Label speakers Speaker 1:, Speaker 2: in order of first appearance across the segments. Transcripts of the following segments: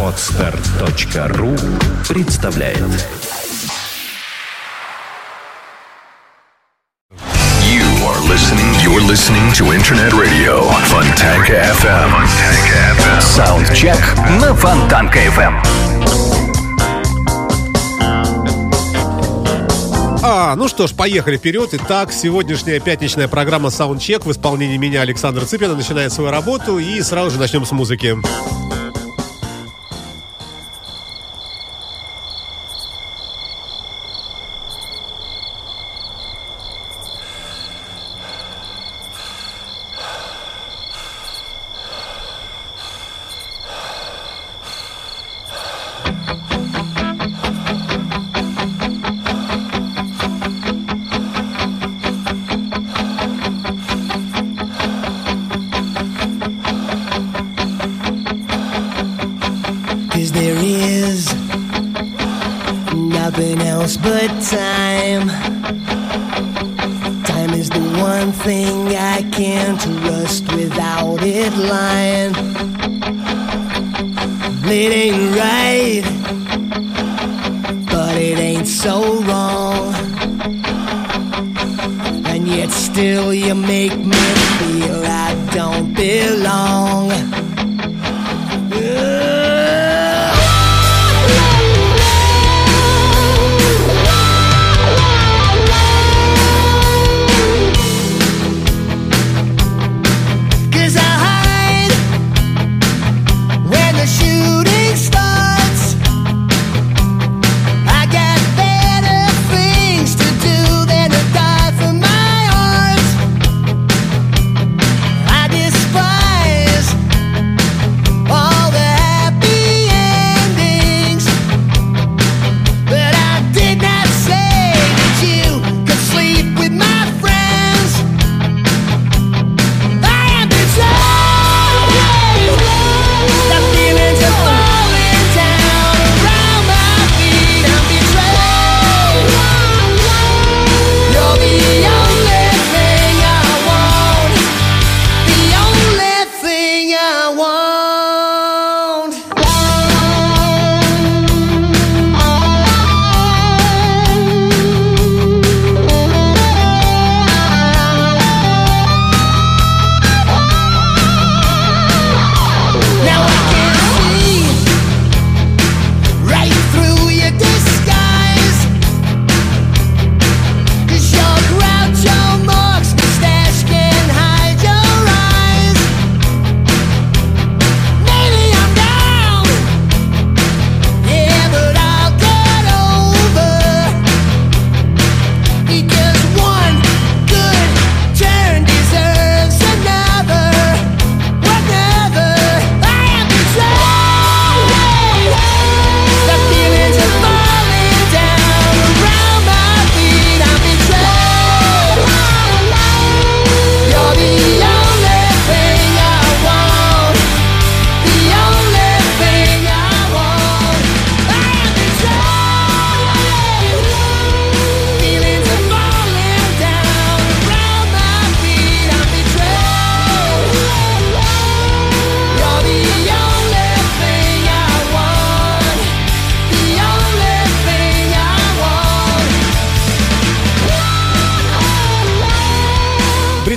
Speaker 1: Отстар.ру представляет
Speaker 2: You are listening, you're listening to Internet Radio Fontanka FM.
Speaker 3: Soundcheck на Фонтанка FM.
Speaker 4: А, ну что ж, поехали вперед. Итак, сегодняшняя пятничная программа Soundcheck в исполнении меня, Александра Цыпина, начинает свою работу. И сразу же начнем с музыки.
Speaker 5: Музыки.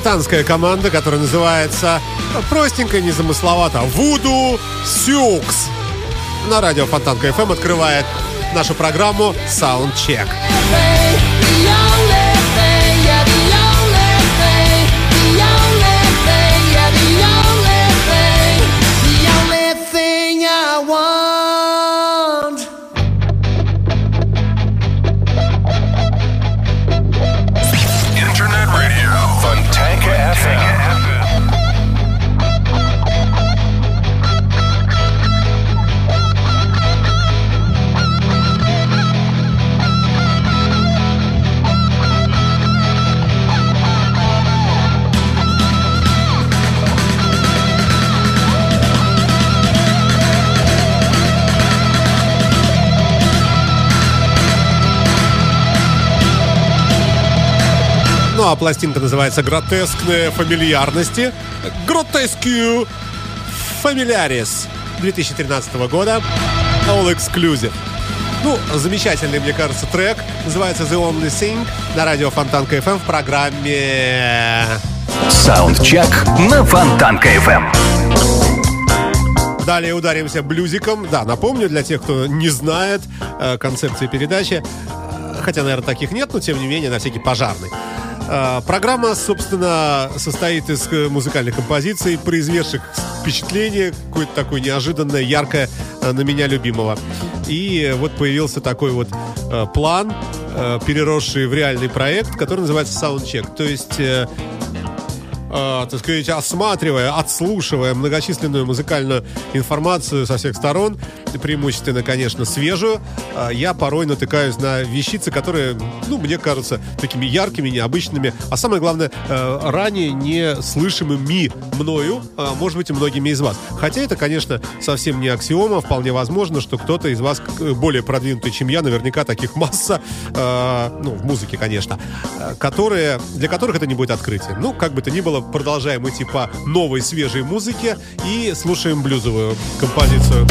Speaker 4: татарстанская команда, которая называется ну, простенько, незамысловато «Вуду Сюкс». На радио Фонтанка FM эм открывает нашу программу Soundcheck. А пластинка называется «Гротескные фамильярности». «Гротескью фамилярис» 2013 года. All Exclusive. Ну, замечательный, мне кажется, трек. Называется «The Only Thing» на радио Фонтанка FM в программе...
Speaker 3: Саундчек на Фонтанка FM.
Speaker 4: Далее ударимся блюзиком. Да, напомню, для тех, кто не знает э, концепции передачи, хотя, наверное, таких нет, но тем не менее, на всякий пожарный. Э, программа, собственно, состоит из э, музыкальных композиций, произведших впечатление какое-то такое неожиданное, яркое э, на меня любимого. И вот появился такой вот э, план, переросший в реальный проект, который называется Soundcheck. То есть э, э, так сказать, осматривая, отслушивая многочисленную музыкальную информацию со всех сторон, преимущественно, конечно, свежую, э, я порой натыкаюсь на вещицы, которые, ну, мне кажутся такими яркими, необычными, а самое главное, э, ранее не слышимыми мною, а может быть и многими из вас. Хотя это, конечно, совсем не аксиома, вполне возможно, что кто-то из вас э, более продвинутый, чем я, наверняка таких масса, э, ну, в музыке, конечно, э, которые, для которых это не будет открытием. Ну, как бы то ни было, продолжаем идти по новой, свежей музыке и слушаем блюзовую композицию.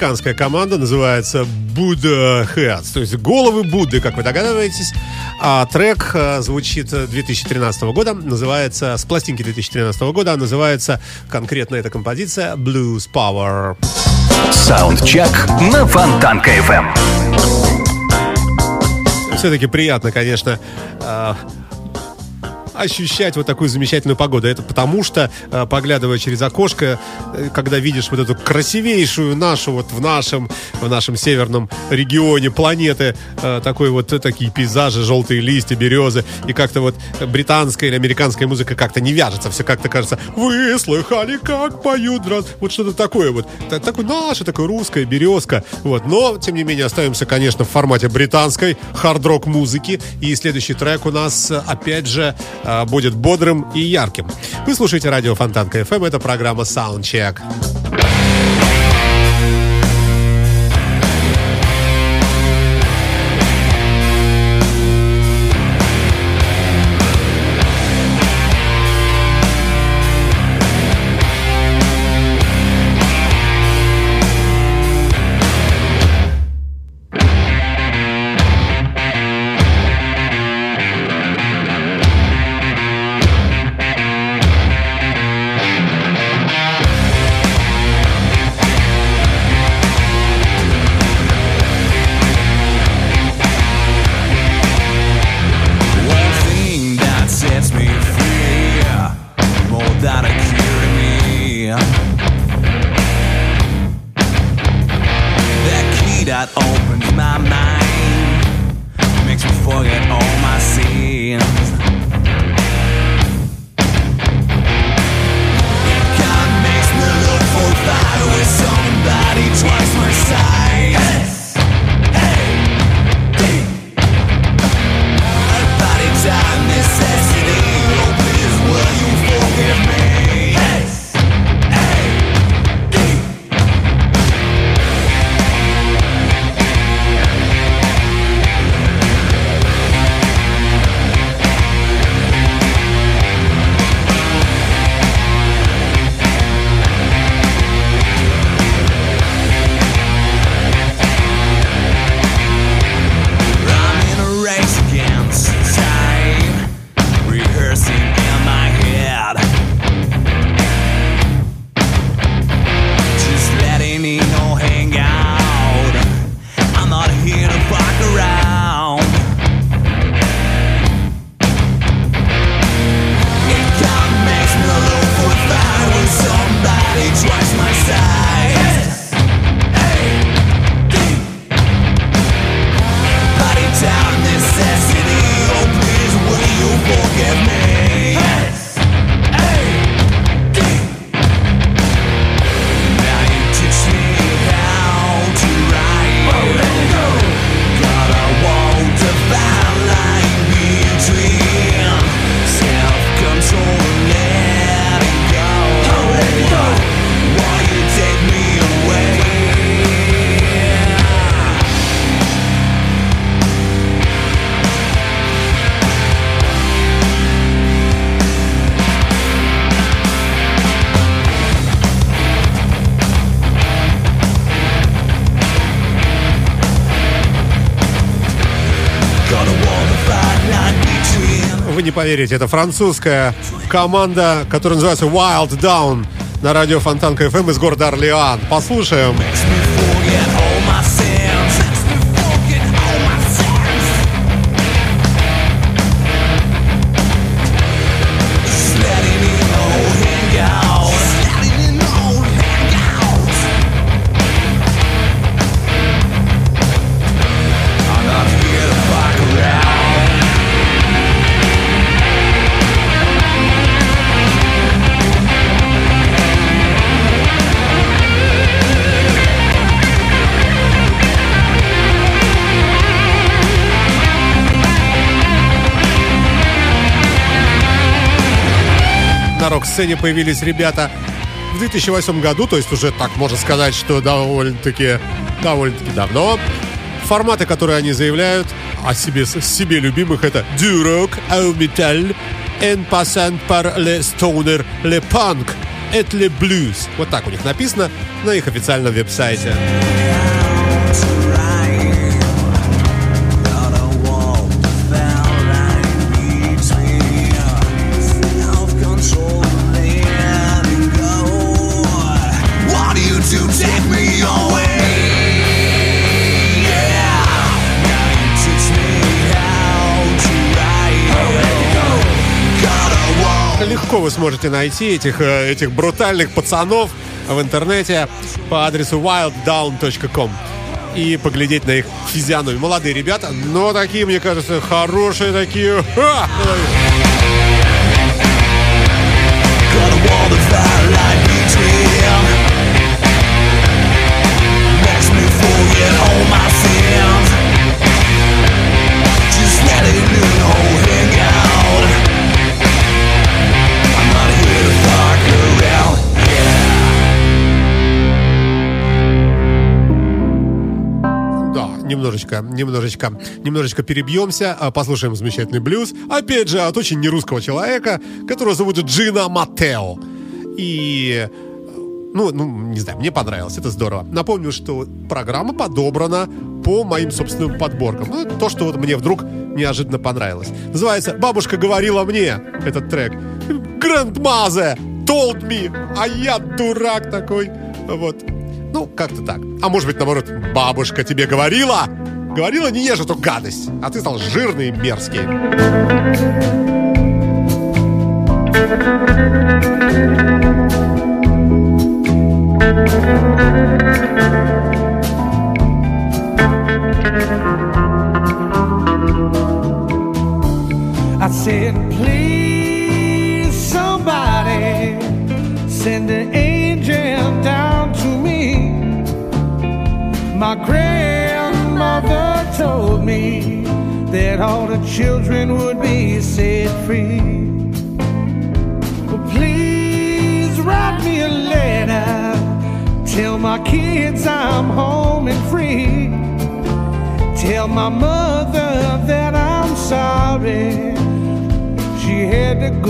Speaker 4: Американская команда называется Buddha Heads, то есть головы Будды, как вы догадываетесь. А трек э, звучит э, 2013 года, называется, с пластинки 2013 года, называется конкретно эта композиция Blues Power.
Speaker 3: Саундчек на Фонтанка FM.
Speaker 4: Все-таки приятно, конечно, э, ощущать вот такую замечательную погоду. Это потому что, э, поглядывая через окошко, э, когда видишь вот эту красивейшую нашу, вот в нашем, в нашем северном регионе планеты, э, такой вот такие пейзажи, желтые листья, березы, и как-то вот британская или американская музыка как-то не вяжется, все как-то кажется, вы слыхали, как поют, драз-?» вот что-то такое вот, Та- такое наше, такое русское, березка, вот, но, тем не менее, остаемся, конечно, в формате британской хард-рок музыки, и следующий трек у нас, опять же, будет бодрым и ярким. Вы слушаете радио Фонтанка FM, это программа Soundcheck.
Speaker 6: twice my size
Speaker 4: Вы не поверите, это французская команда, которая называется Wild Down на радио Фонтанка FM из города Орлеан. Послушаем.
Speaker 6: Makes
Speaker 4: На рок-сцене появились ребята в 2008 году, то есть уже так можно сказать, что довольно-таки довольно-таки давно. Форматы, которые они заявляют о себе, себе любимых, это au metal, en passant par le stoner, le punk, et le blues. Вот так у них написано на их официальном веб-сайте. Легко вы сможете найти этих, э, этих брутальных пацанов в интернете по адресу wilddown.com и поглядеть на их физиономии. Молодые ребята, но такие, мне кажется, хорошие такие. Ха! Немножечко, немножечко, немножечко перебьемся, а послушаем замечательный блюз. Опять же, от очень нерусского человека, которого зовут Джина Матео. И ну, ну, не знаю, мне понравилось, это здорово. Напомню, что программа подобрана по моим собственным подборкам. Ну, то, что вот мне вдруг неожиданно понравилось. Называется «Бабушка говорила мне» этот трек. Grandmother told me, а я дурак такой. Вот. Ну, как-то так. А может быть, наоборот, бабушка тебе говорила? Говорила, не ешь эту гадость, а ты стал жирный и мерзкий.
Speaker 7: Said, please, somebody send an My grandmother told me that all the children would be set free. Well, please write me a letter. Tell my kids I'm home and free. Tell my mother that I'm sorry. She had to go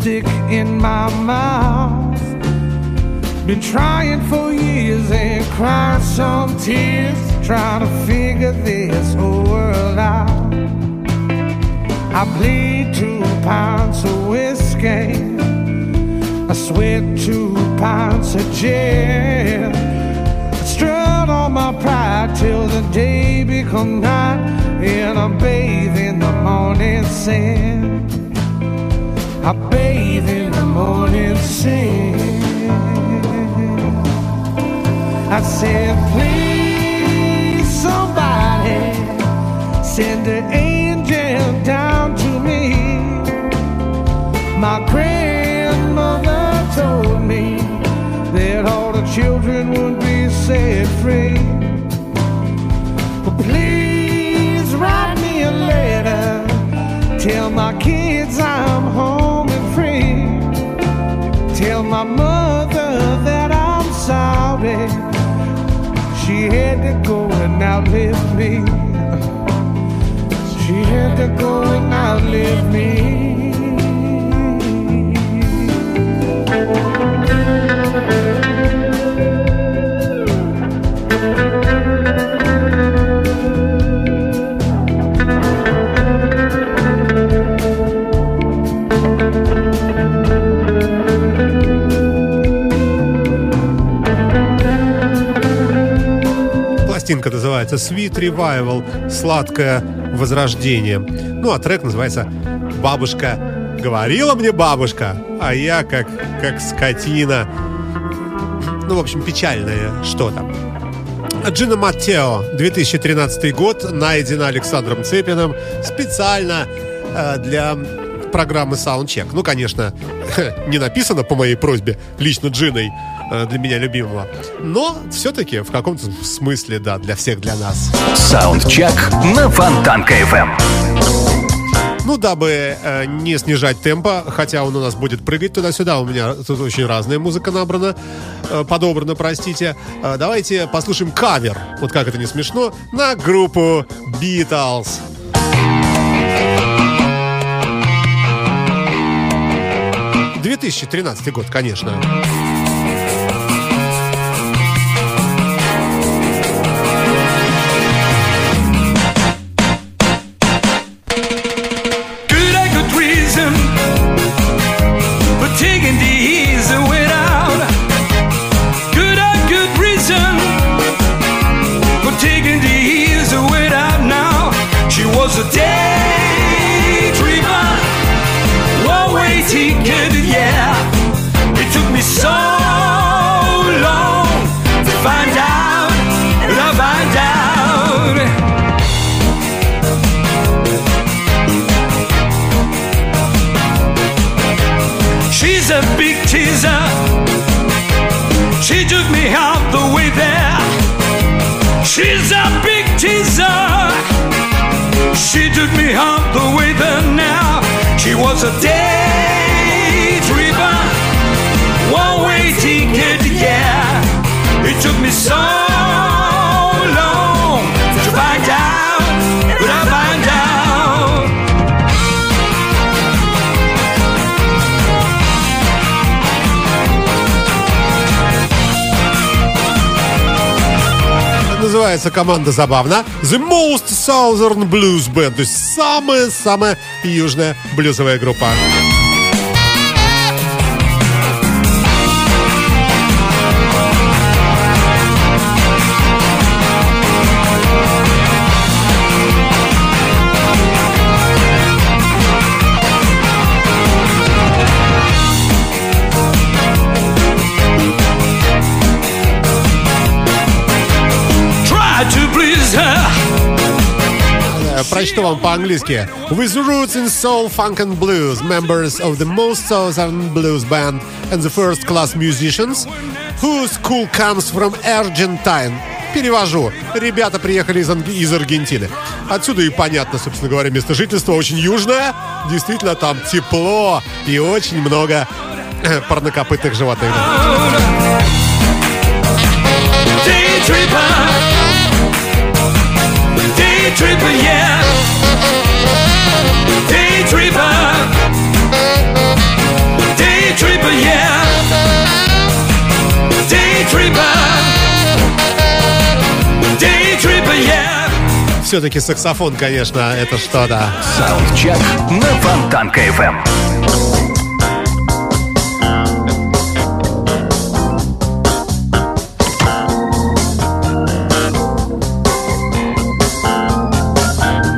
Speaker 7: stick in my mouth. Been trying for years and crying some tears, trying to figure this whole world out. I bleed two pints of whiskey. I sweat two pints of gin. I strut on my pride till the day become night, and I bathe in the morning sun. Bathe in the morning sun. I said, please, somebody send an angel down to me. My grandmother told me that all the children would be set free. But please write me a letter. Tell my kids I'm home. Tell my mother that I'm sorry. She had to go and outlive me. She had to go and outlive me.
Speaker 4: Пластинка называется Sweet Revival, сладкое возрождение. Ну, а трек называется «Бабушка говорила мне бабушка, а я как, как скотина». Ну, в общем, печальное что-то. Джина Маттео, 2013 год, найдена Александром Цепиным специально э, для программы Soundcheck. Ну, конечно, не написано по моей просьбе лично Джиной, э, для меня любимого, но все-таки в каком-то смысле, да, для всех, для нас.
Speaker 3: Саундчек на Фонтанка FM.
Speaker 4: Ну, дабы э, не снижать темпа, хотя он у нас будет прыгать туда-сюда, у меня тут очень разная музыка набрана, э, подобрана, простите. Э, давайте послушаем кавер, вот как это не смешно, на группу Beatles. 2013 год, конечно.
Speaker 8: Good reason for taking the easy way She's a big teaser. She took me out the way there now. She was a daydreamer. One way ticket, yeah. It took me so
Speaker 4: называется команда забавно. The Most Southern Blues Band. То есть самая-самая южная блюзовая группа. Прочту вам по-английски. With roots in soul, funk and blues, members of the most southern blues band and the first class musicians, whose school comes from Argentine. Перевожу. Ребята приехали из, Анг- из Аргентины. Отсюда и понятно, собственно говоря, место жительства очень южное. Действительно, там тепло и очень много парнокопытных животных.
Speaker 8: Day yeah. Day tripper. Day tripper, yeah. Day tripper. Day tripper, yeah.
Speaker 4: Все-таки саксофон, конечно, это что-то.
Speaker 3: Саундчек на Фонтанка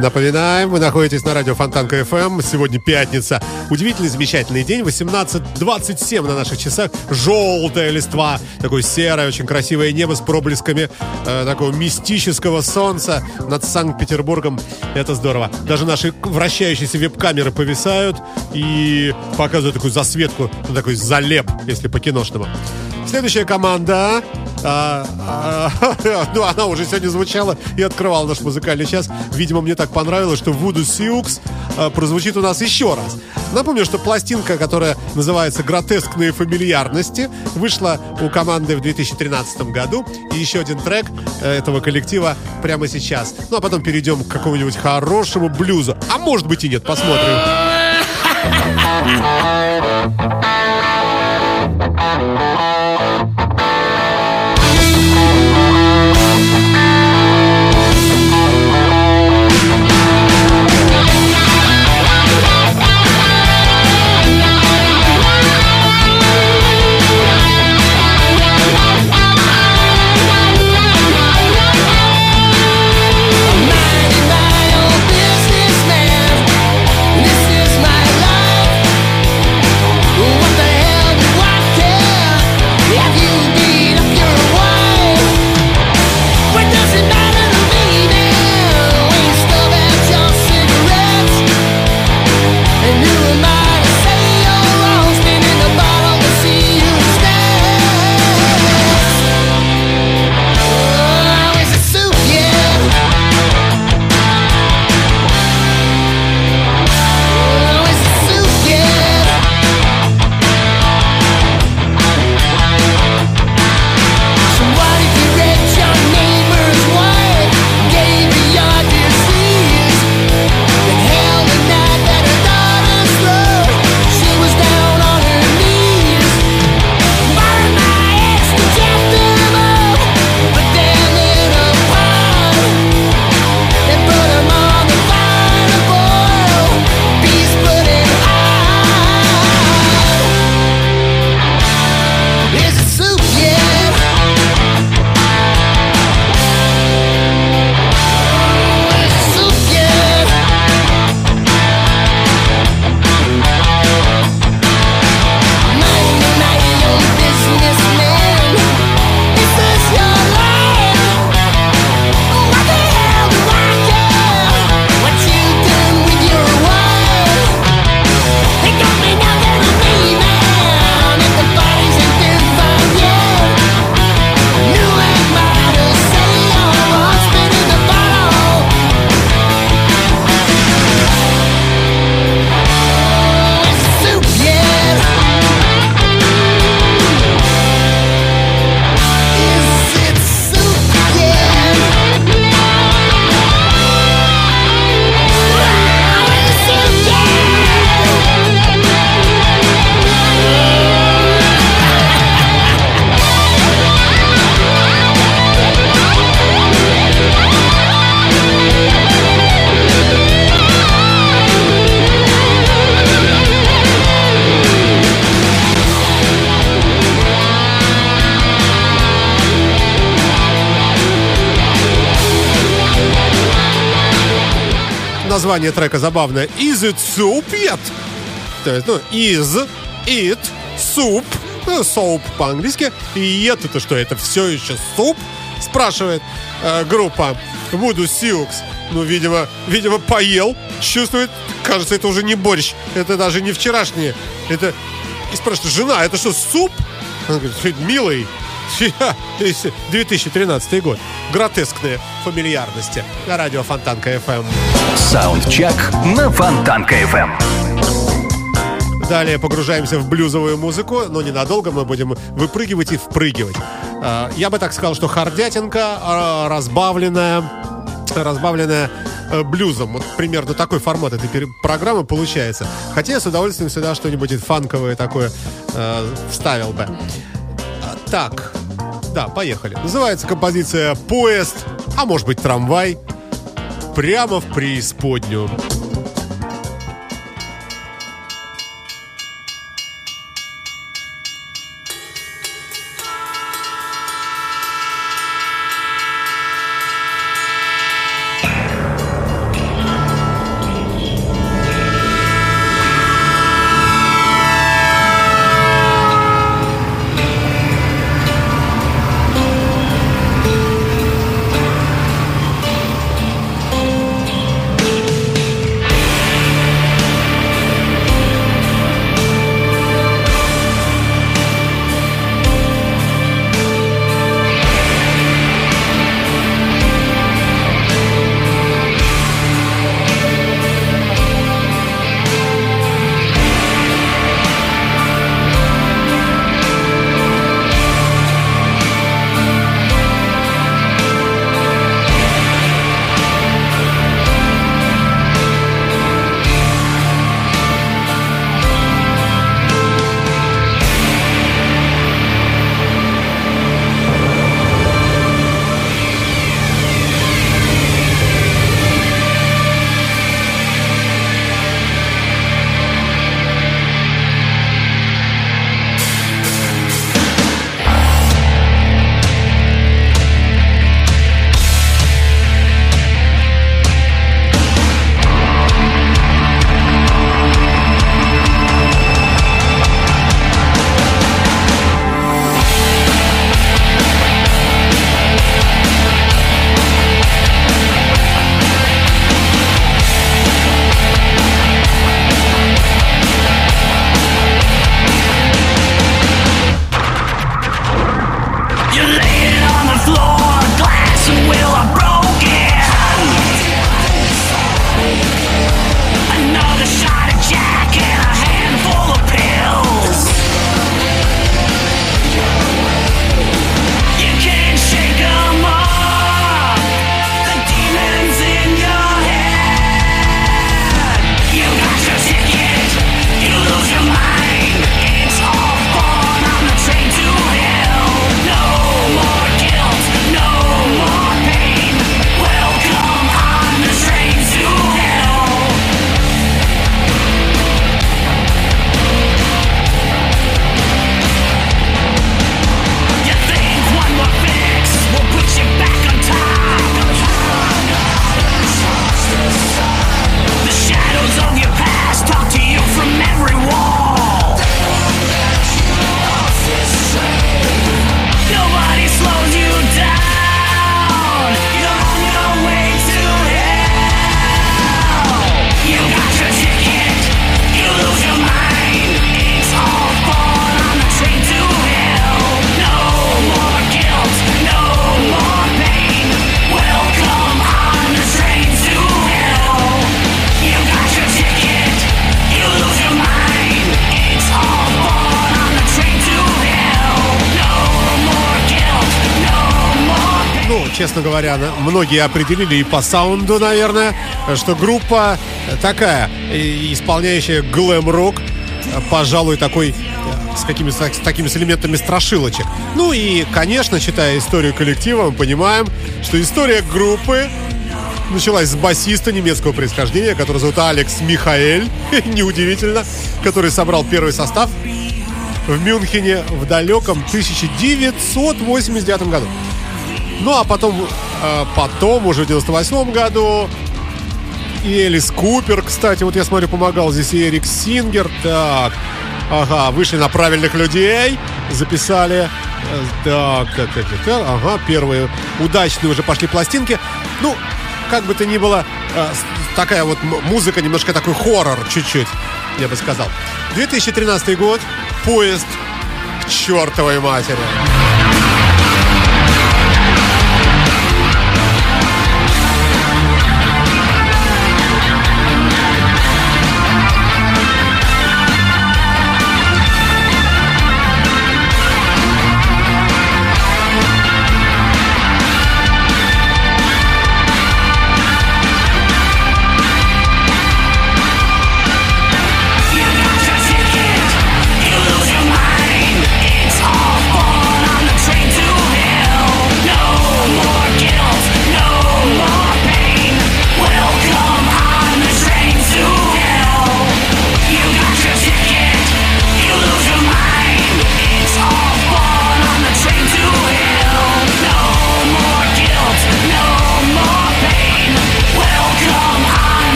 Speaker 4: Напоминаем, вы находитесь на радио Фонтанка FM. Сегодня пятница. Удивительный, замечательный день. 18.27 на наших часах. Желтая листва. Такое серое, очень красивое небо с проблесками э, такого мистического солнца над Санкт-Петербургом. Это здорово. Даже наши вращающиеся веб-камеры повисают и показывают такую засветку, такой залеп, если по-киношному. Следующая команда. А, а, ну, она уже сегодня звучала и открывала наш музыкальный час. Видимо, мне так понравилось, что Voodoo Sioux а, прозвучит у нас еще раз. Напомню, что пластинка, которая называется «Гротескные фамильярности», вышла у команды в 2013 году. И еще один трек э, этого коллектива прямо сейчас. Ну, а потом перейдем к какому-нибудь хорошему блюзу. А может быть и нет, посмотрим.
Speaker 5: This is
Speaker 4: название трека забавное. Is it soup yet? То есть, ну, is it soup? Ну, soap по-английски. Yet это что, это все еще суп? Спрашивает э, группа Voodoo Sioux. Ну, видимо, видимо, поел. Чувствует, кажется, это уже не борщ. Это даже не вчерашнее. Это... И спрашивает, жена, это что, суп? Она говорит, милый, 2013 год. Гротескные фамильярности на радио Фонтанка FM.
Speaker 3: Саундчек на Фонтанка FM.
Speaker 4: Далее погружаемся в блюзовую музыку, но ненадолго мы будем выпрыгивать и впрыгивать. А, Я бы так сказал, что хардятинка а, разбавленная, разбавленная э, блюзом. Вот примерно такой формат этой программы получается. Хотя я с удовольствием сюда что-нибудь фанковое такое э, вставил бы. А, Так, да, поехали. Называется композиция «Поезд», а может быть «Трамвай». Прямо в преисподнюю. Ну, честно говоря, многие определили и по саунду, наверное, что группа такая, исполняющая глэм-рок, пожалуй, такой э, с, какими, с такими с элементами страшилочек. Ну и, конечно, читая историю коллектива, мы понимаем, что история группы началась с басиста немецкого происхождения, который зовут Алекс Михаэль, неудивительно, который собрал первый состав в Мюнхене в далеком 1989 году. Ну а потом, э, потом уже в 98 году и Элис Купер, кстати, вот я смотрю, помогал здесь и Эрик Сингер. Так, ага, вышли на правильных людей, записали. Э, Так, так, так, так, так, ага, первые удачные уже пошли пластинки. Ну, как бы то ни было, э, такая вот музыка, немножко такой хоррор чуть-чуть, я бы сказал. 2013 год, поезд к чертовой матери.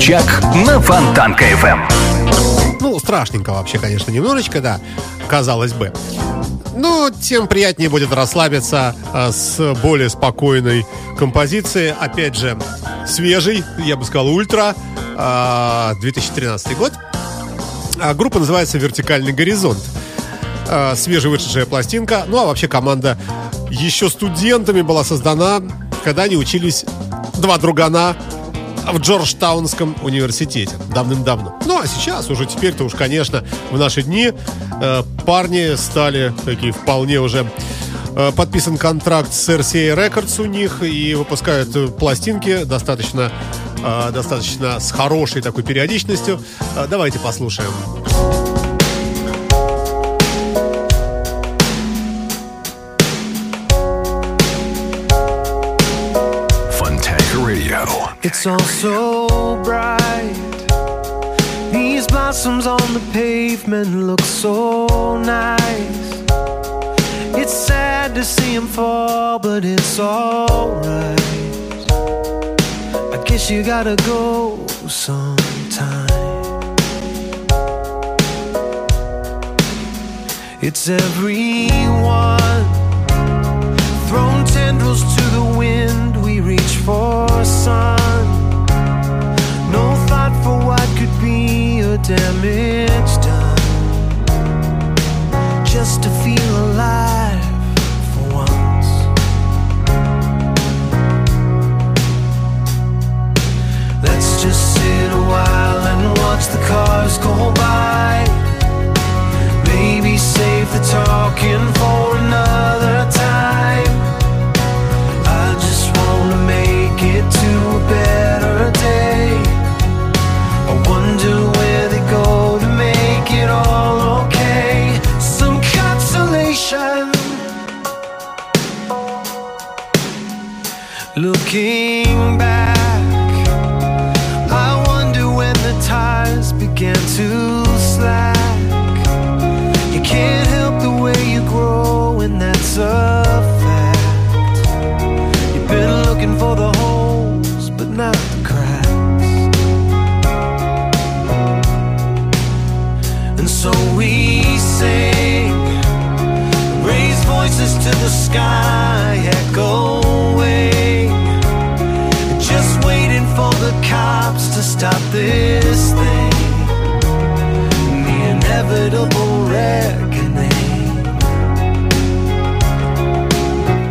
Speaker 3: Саундчек на Фонтанка FM.
Speaker 4: Ну, страшненько вообще, конечно, немножечко, да, казалось бы. Но тем приятнее будет расслабиться а, с более спокойной композицией. Опять же, свежий, я бы сказал, ультра, а, 2013 год. А группа называется «Вертикальный горизонт». А, свежевышедшая пластинка. Ну, а вообще команда еще студентами была создана, когда они учились два другана в Джорджтаунском университете давным-давно. Ну а сейчас уже теперь-то уж, конечно, в наши дни э, парни стали такие вполне уже э, подписан контракт с RCA Records у них и выпускают пластинки достаточно э, достаточно с хорошей такой периодичностью. Э, давайте послушаем.
Speaker 9: It's all so bright. These blossoms on the pavement look so nice. It's sad to see them fall, but it's alright. I guess you gotta go sometime. It's everyone thrown tendrils to the wind. We reach for sun. Damage done. Just to feel alive for once. Let's just sit a while and watch the cars go by. Maybe save the talking for another time.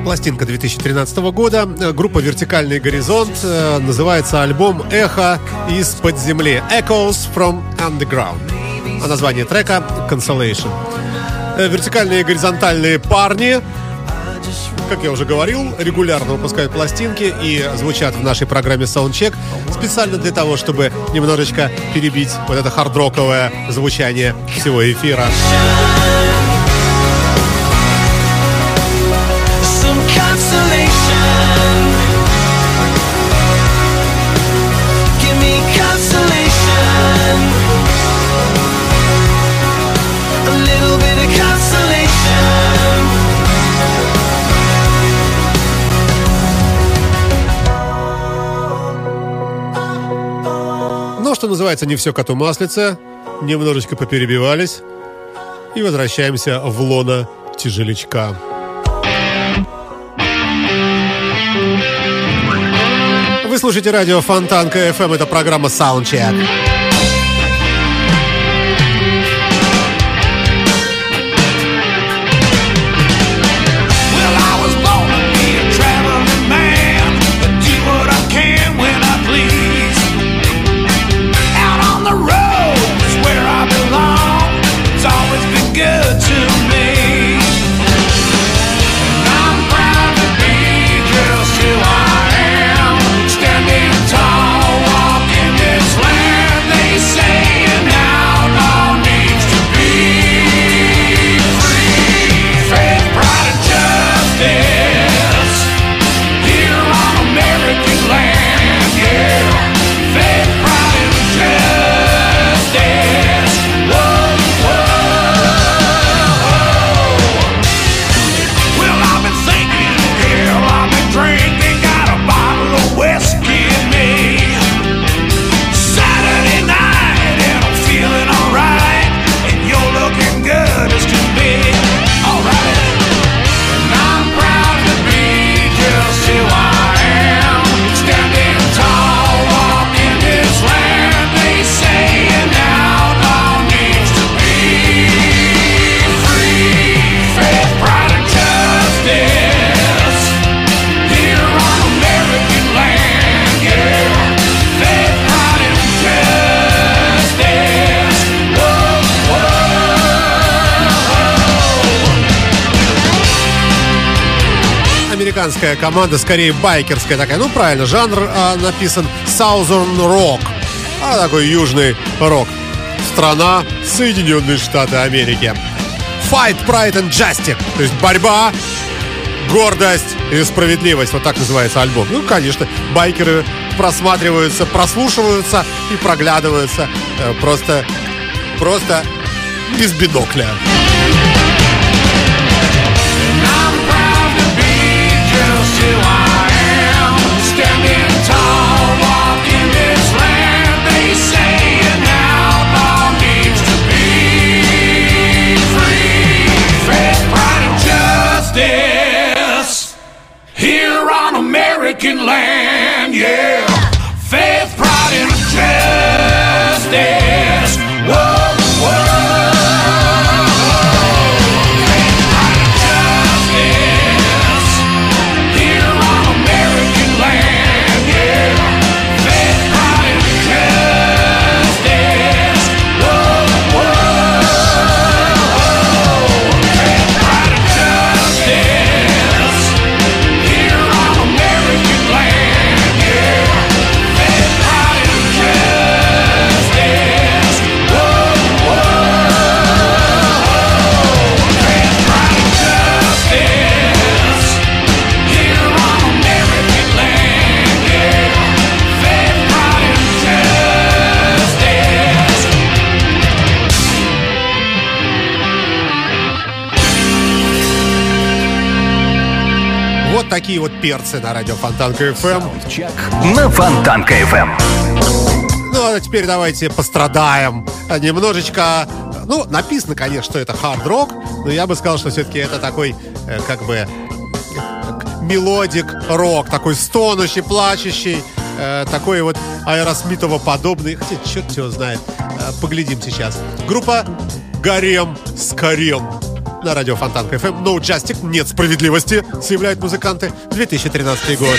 Speaker 4: Пластинка 2013 года. Э, Группа «Вертикальный горизонт». Э, Называется альбом «Эхо из-под земли». «Echoes from Underground». А название трека «Consolation». Э, Вертикальные и горизонтальные парни. Как я уже говорил, регулярно выпускают пластинки и звучат в нашей программе Soundcheck специально для того, чтобы немножечко перебить вот это хардроковое звучание всего эфира. Что называется, не все коту маслице. Немножечко поперебивались. И возвращаемся в лона тяжелячка. Вы слушаете радио Фонтанка FM. Это программа Soundcheck. Американская команда, скорее байкерская такая. Ну, правильно, жанр а, написан Southern Rock. А такой южный рок. Страна Соединенные Штаты Америки. Fight, Pride and Justice. То есть борьба, гордость и справедливость. Вот так называется альбом. Ну, конечно, байкеры просматриваются, прослушиваются и проглядываются. э, Просто, просто без бинокля.
Speaker 10: Yeah,
Speaker 4: такие вот перцы на радио Фонтанка FM.
Speaker 3: На Фонтанка FM.
Speaker 4: Ну, а теперь давайте пострадаем немножечко. Ну, написано, конечно, что это хард-рок, но я бы сказал, что все-таки это такой, э, как бы, melodic rock, такой стонущий, плачущий, э, такой вот аэросмитово подобный. Хотя, черт его знает. Э, поглядим сейчас. Группа Harem Scarem. На радио Фонтанка FM. No Justic, нет справедливости, заявляют музыканты. 2013 год.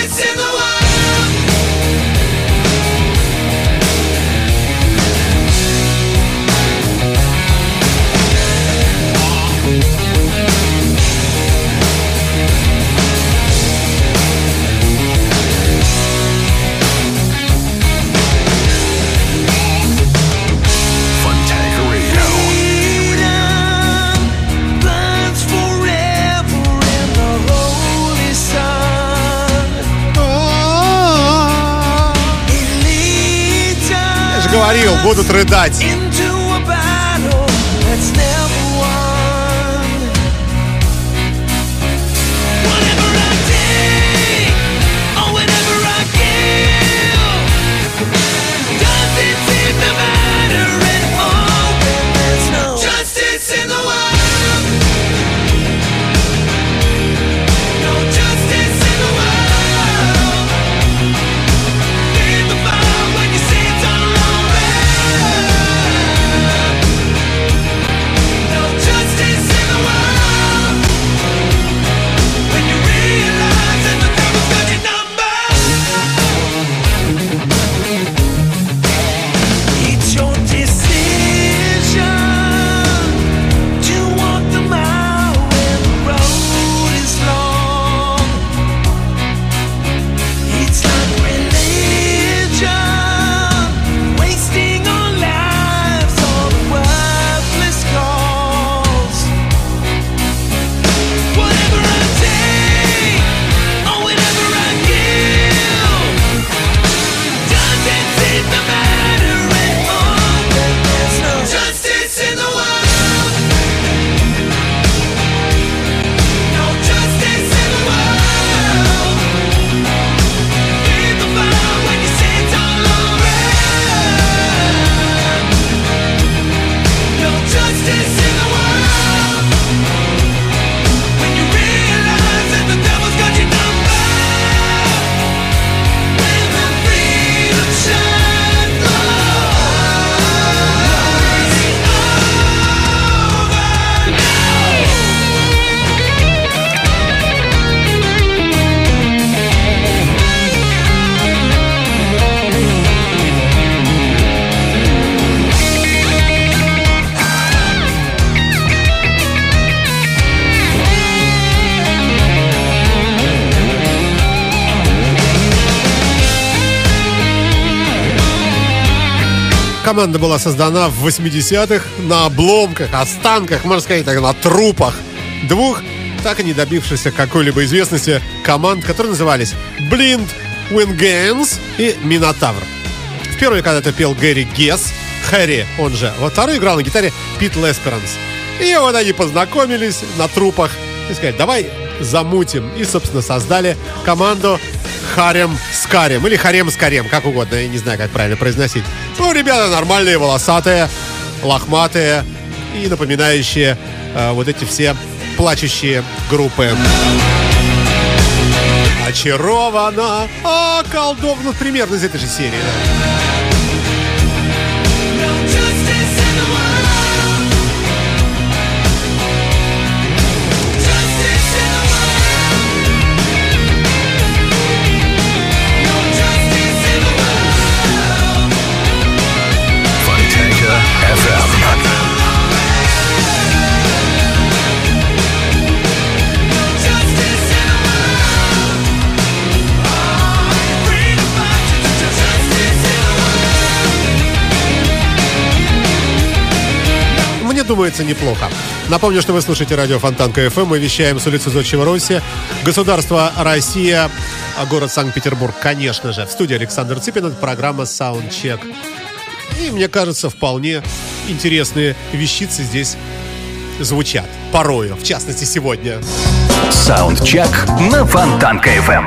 Speaker 4: Говорил, будут рыдать. Команда была создана в 80-х на обломках, останках, можно сказать, так, на трупах двух так и не добившихся какой-либо известности команд, которые назывались Blind Wingames и Минотавр. В первой когда-то пел Гэри Гесс, Хэри, он же. Во второй играл на гитаре Пит Лесперанс. И вот они познакомились на трупах и сказали, давай замутим. И, собственно, создали команду Харем с Карем. Или Харем с Карем, как угодно. Я не знаю, как правильно произносить. Ну, ребята нормальные, волосатые, лохматые и напоминающие э, вот эти все плачущие группы. Очарована, околдована. Ну, примерно из этой же серии, да. Думается, неплохо. Напомню, что вы слушаете радио Фонтанка ФМ. Мы вещаем с улицы Зодчего Росси. Государство Россия, а город Санкт-Петербург, конечно же. В студии Александр Цыпин. Это программа Soundcheck. И мне кажется, вполне интересные вещицы здесь звучат. Порою, в частности, сегодня.
Speaker 3: Саундчек на Фонтанка FM.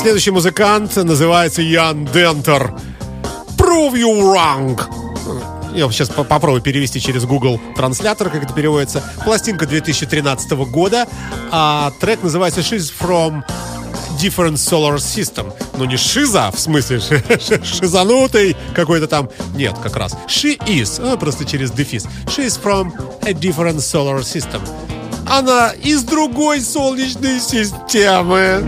Speaker 4: Следующий музыкант называется Ян Дентер. Prove you wrong. Я сейчас по- попробую перевести через Google транслятор, как это переводится. Пластинка 2013 года, а трек называется She's from Different Solar System. Ну, не шиза, в смысле ши- ши- шизанутый какой-то там. Нет, как раз. She is, а, просто через дефис. She's from a different solar system. Она из другой солнечной системы.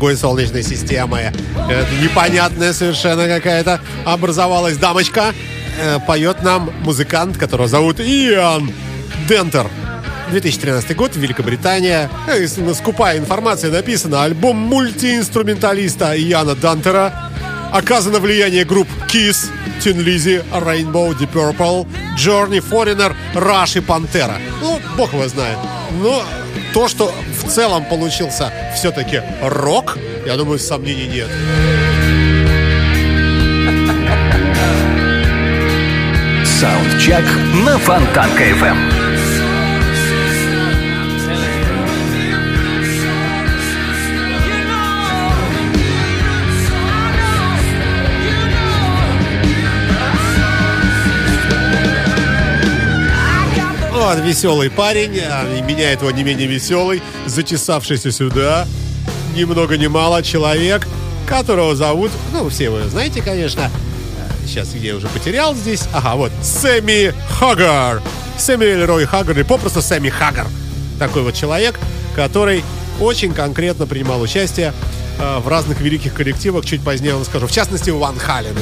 Speaker 4: Другой солнечной системы. Это непонятная совершенно какая-то образовалась дамочка. Э, поет нам музыкант, которого зовут Иоанн Дентер. 2013 год, Великобритания. Э, с- Скупая информация написана. Альбом мультиинструменталиста Иоанна Дантера. Оказано влияние групп Kiss, Tin Lizzy, Rainbow, Deep Purple, Journey, Foreigner, Rush и Pantera. Ну, бог его знает. Но то, что целом получился все-таки рок, я думаю, сомнений нет.
Speaker 3: Саундчек на Фонтанка FM.
Speaker 4: Вот, веселый парень, а, и меняет его не менее веселый, затесавшийся сюда, ни много ни мало, человек, которого зовут, ну, все вы знаете, конечно, сейчас я уже потерял здесь, ага, вот, Сэмми Хаггар. Сэмми Рой Хаггар, или попросту Сэмми Хаггар. Такой вот человек, который очень конкретно принимал участие э, в разных великих коллективах, чуть позднее вам скажу, в частности, в Ван Халене.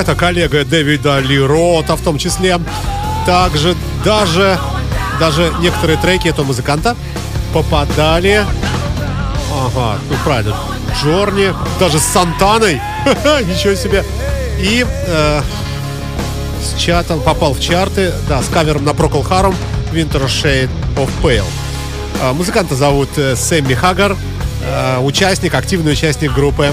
Speaker 4: Это коллега Дэвида Ли Рота в том числе. Также даже, даже некоторые треки этого музыканта попадали... Ага, ну правильно. Джорни, даже с Сантаной. Ничего себе. И э, с чатом попал в чарты, да, с кавером на Procol Harum Winter Shade of Pale. Э, Музыканта зовут э, Сэмми Хаггар, э, участник, активный участник группы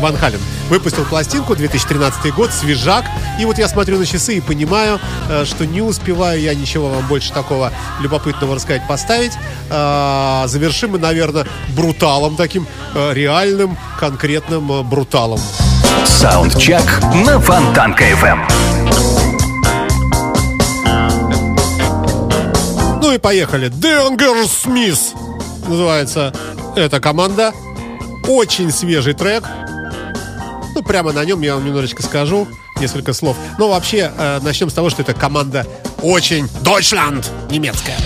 Speaker 4: Ван Хален. Выпустил пластинку 2013 год, свежак. И вот я смотрю на часы и понимаю, э, что не успеваю я ничего вам больше такого любопытного рассказать, поставить. Э, Завершим мы, наверное, бруталом таким, э, реальным, конкретным бруталом.
Speaker 3: Саундчек на Фонтанка FM.
Speaker 4: Ну и поехали. Денгер Смис называется эта команда. Очень свежий трек. Ну, прямо на нем я вам немножечко скажу несколько слов. Но вообще, э, начнем с того, что эта команда очень Deutschland немецкая.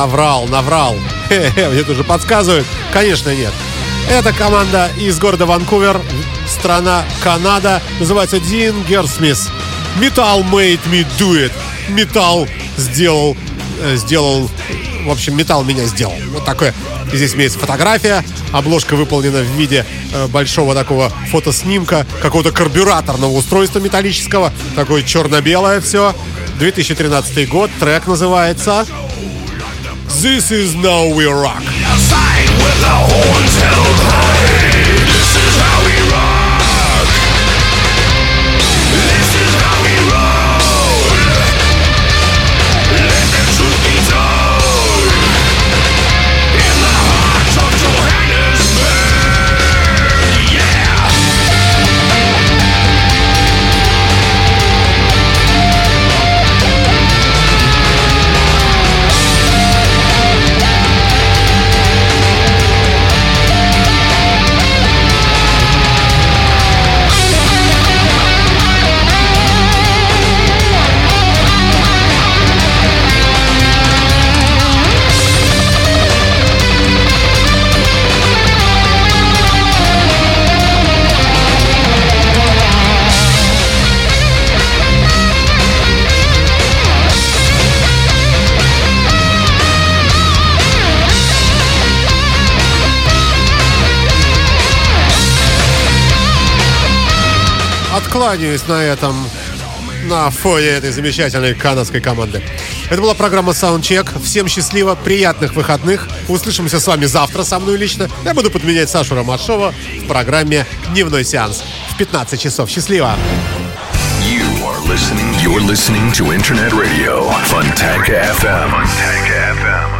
Speaker 4: Наврал, наврал. Хе-хе, Мне тоже подсказывают. Конечно, нет. Это команда из города Ванкувер, страна Канада. Называется Дингер Смис. Металл made me do it. Металл сделал, э, сделал, в общем, металл меня сделал. Вот такое. Здесь имеется фотография. Обложка выполнена в виде э, большого такого фотоснимка какого-то карбюраторного устройства металлического. Такое черно-белое все. 2013 год. Трек называется This is now we rock. Откланяюсь на этом на фоне этой замечательной канадской команды. Это была программа Soundcheck. Всем счастливо, приятных выходных. Услышимся с вами завтра со мной лично. Я буду подменять Сашу Ромашова в программе «Дневной сеанс» в 15 часов. Счастливо!
Speaker 2: You're listening to Internet Radio, Funtanka FM. Funtanka FM.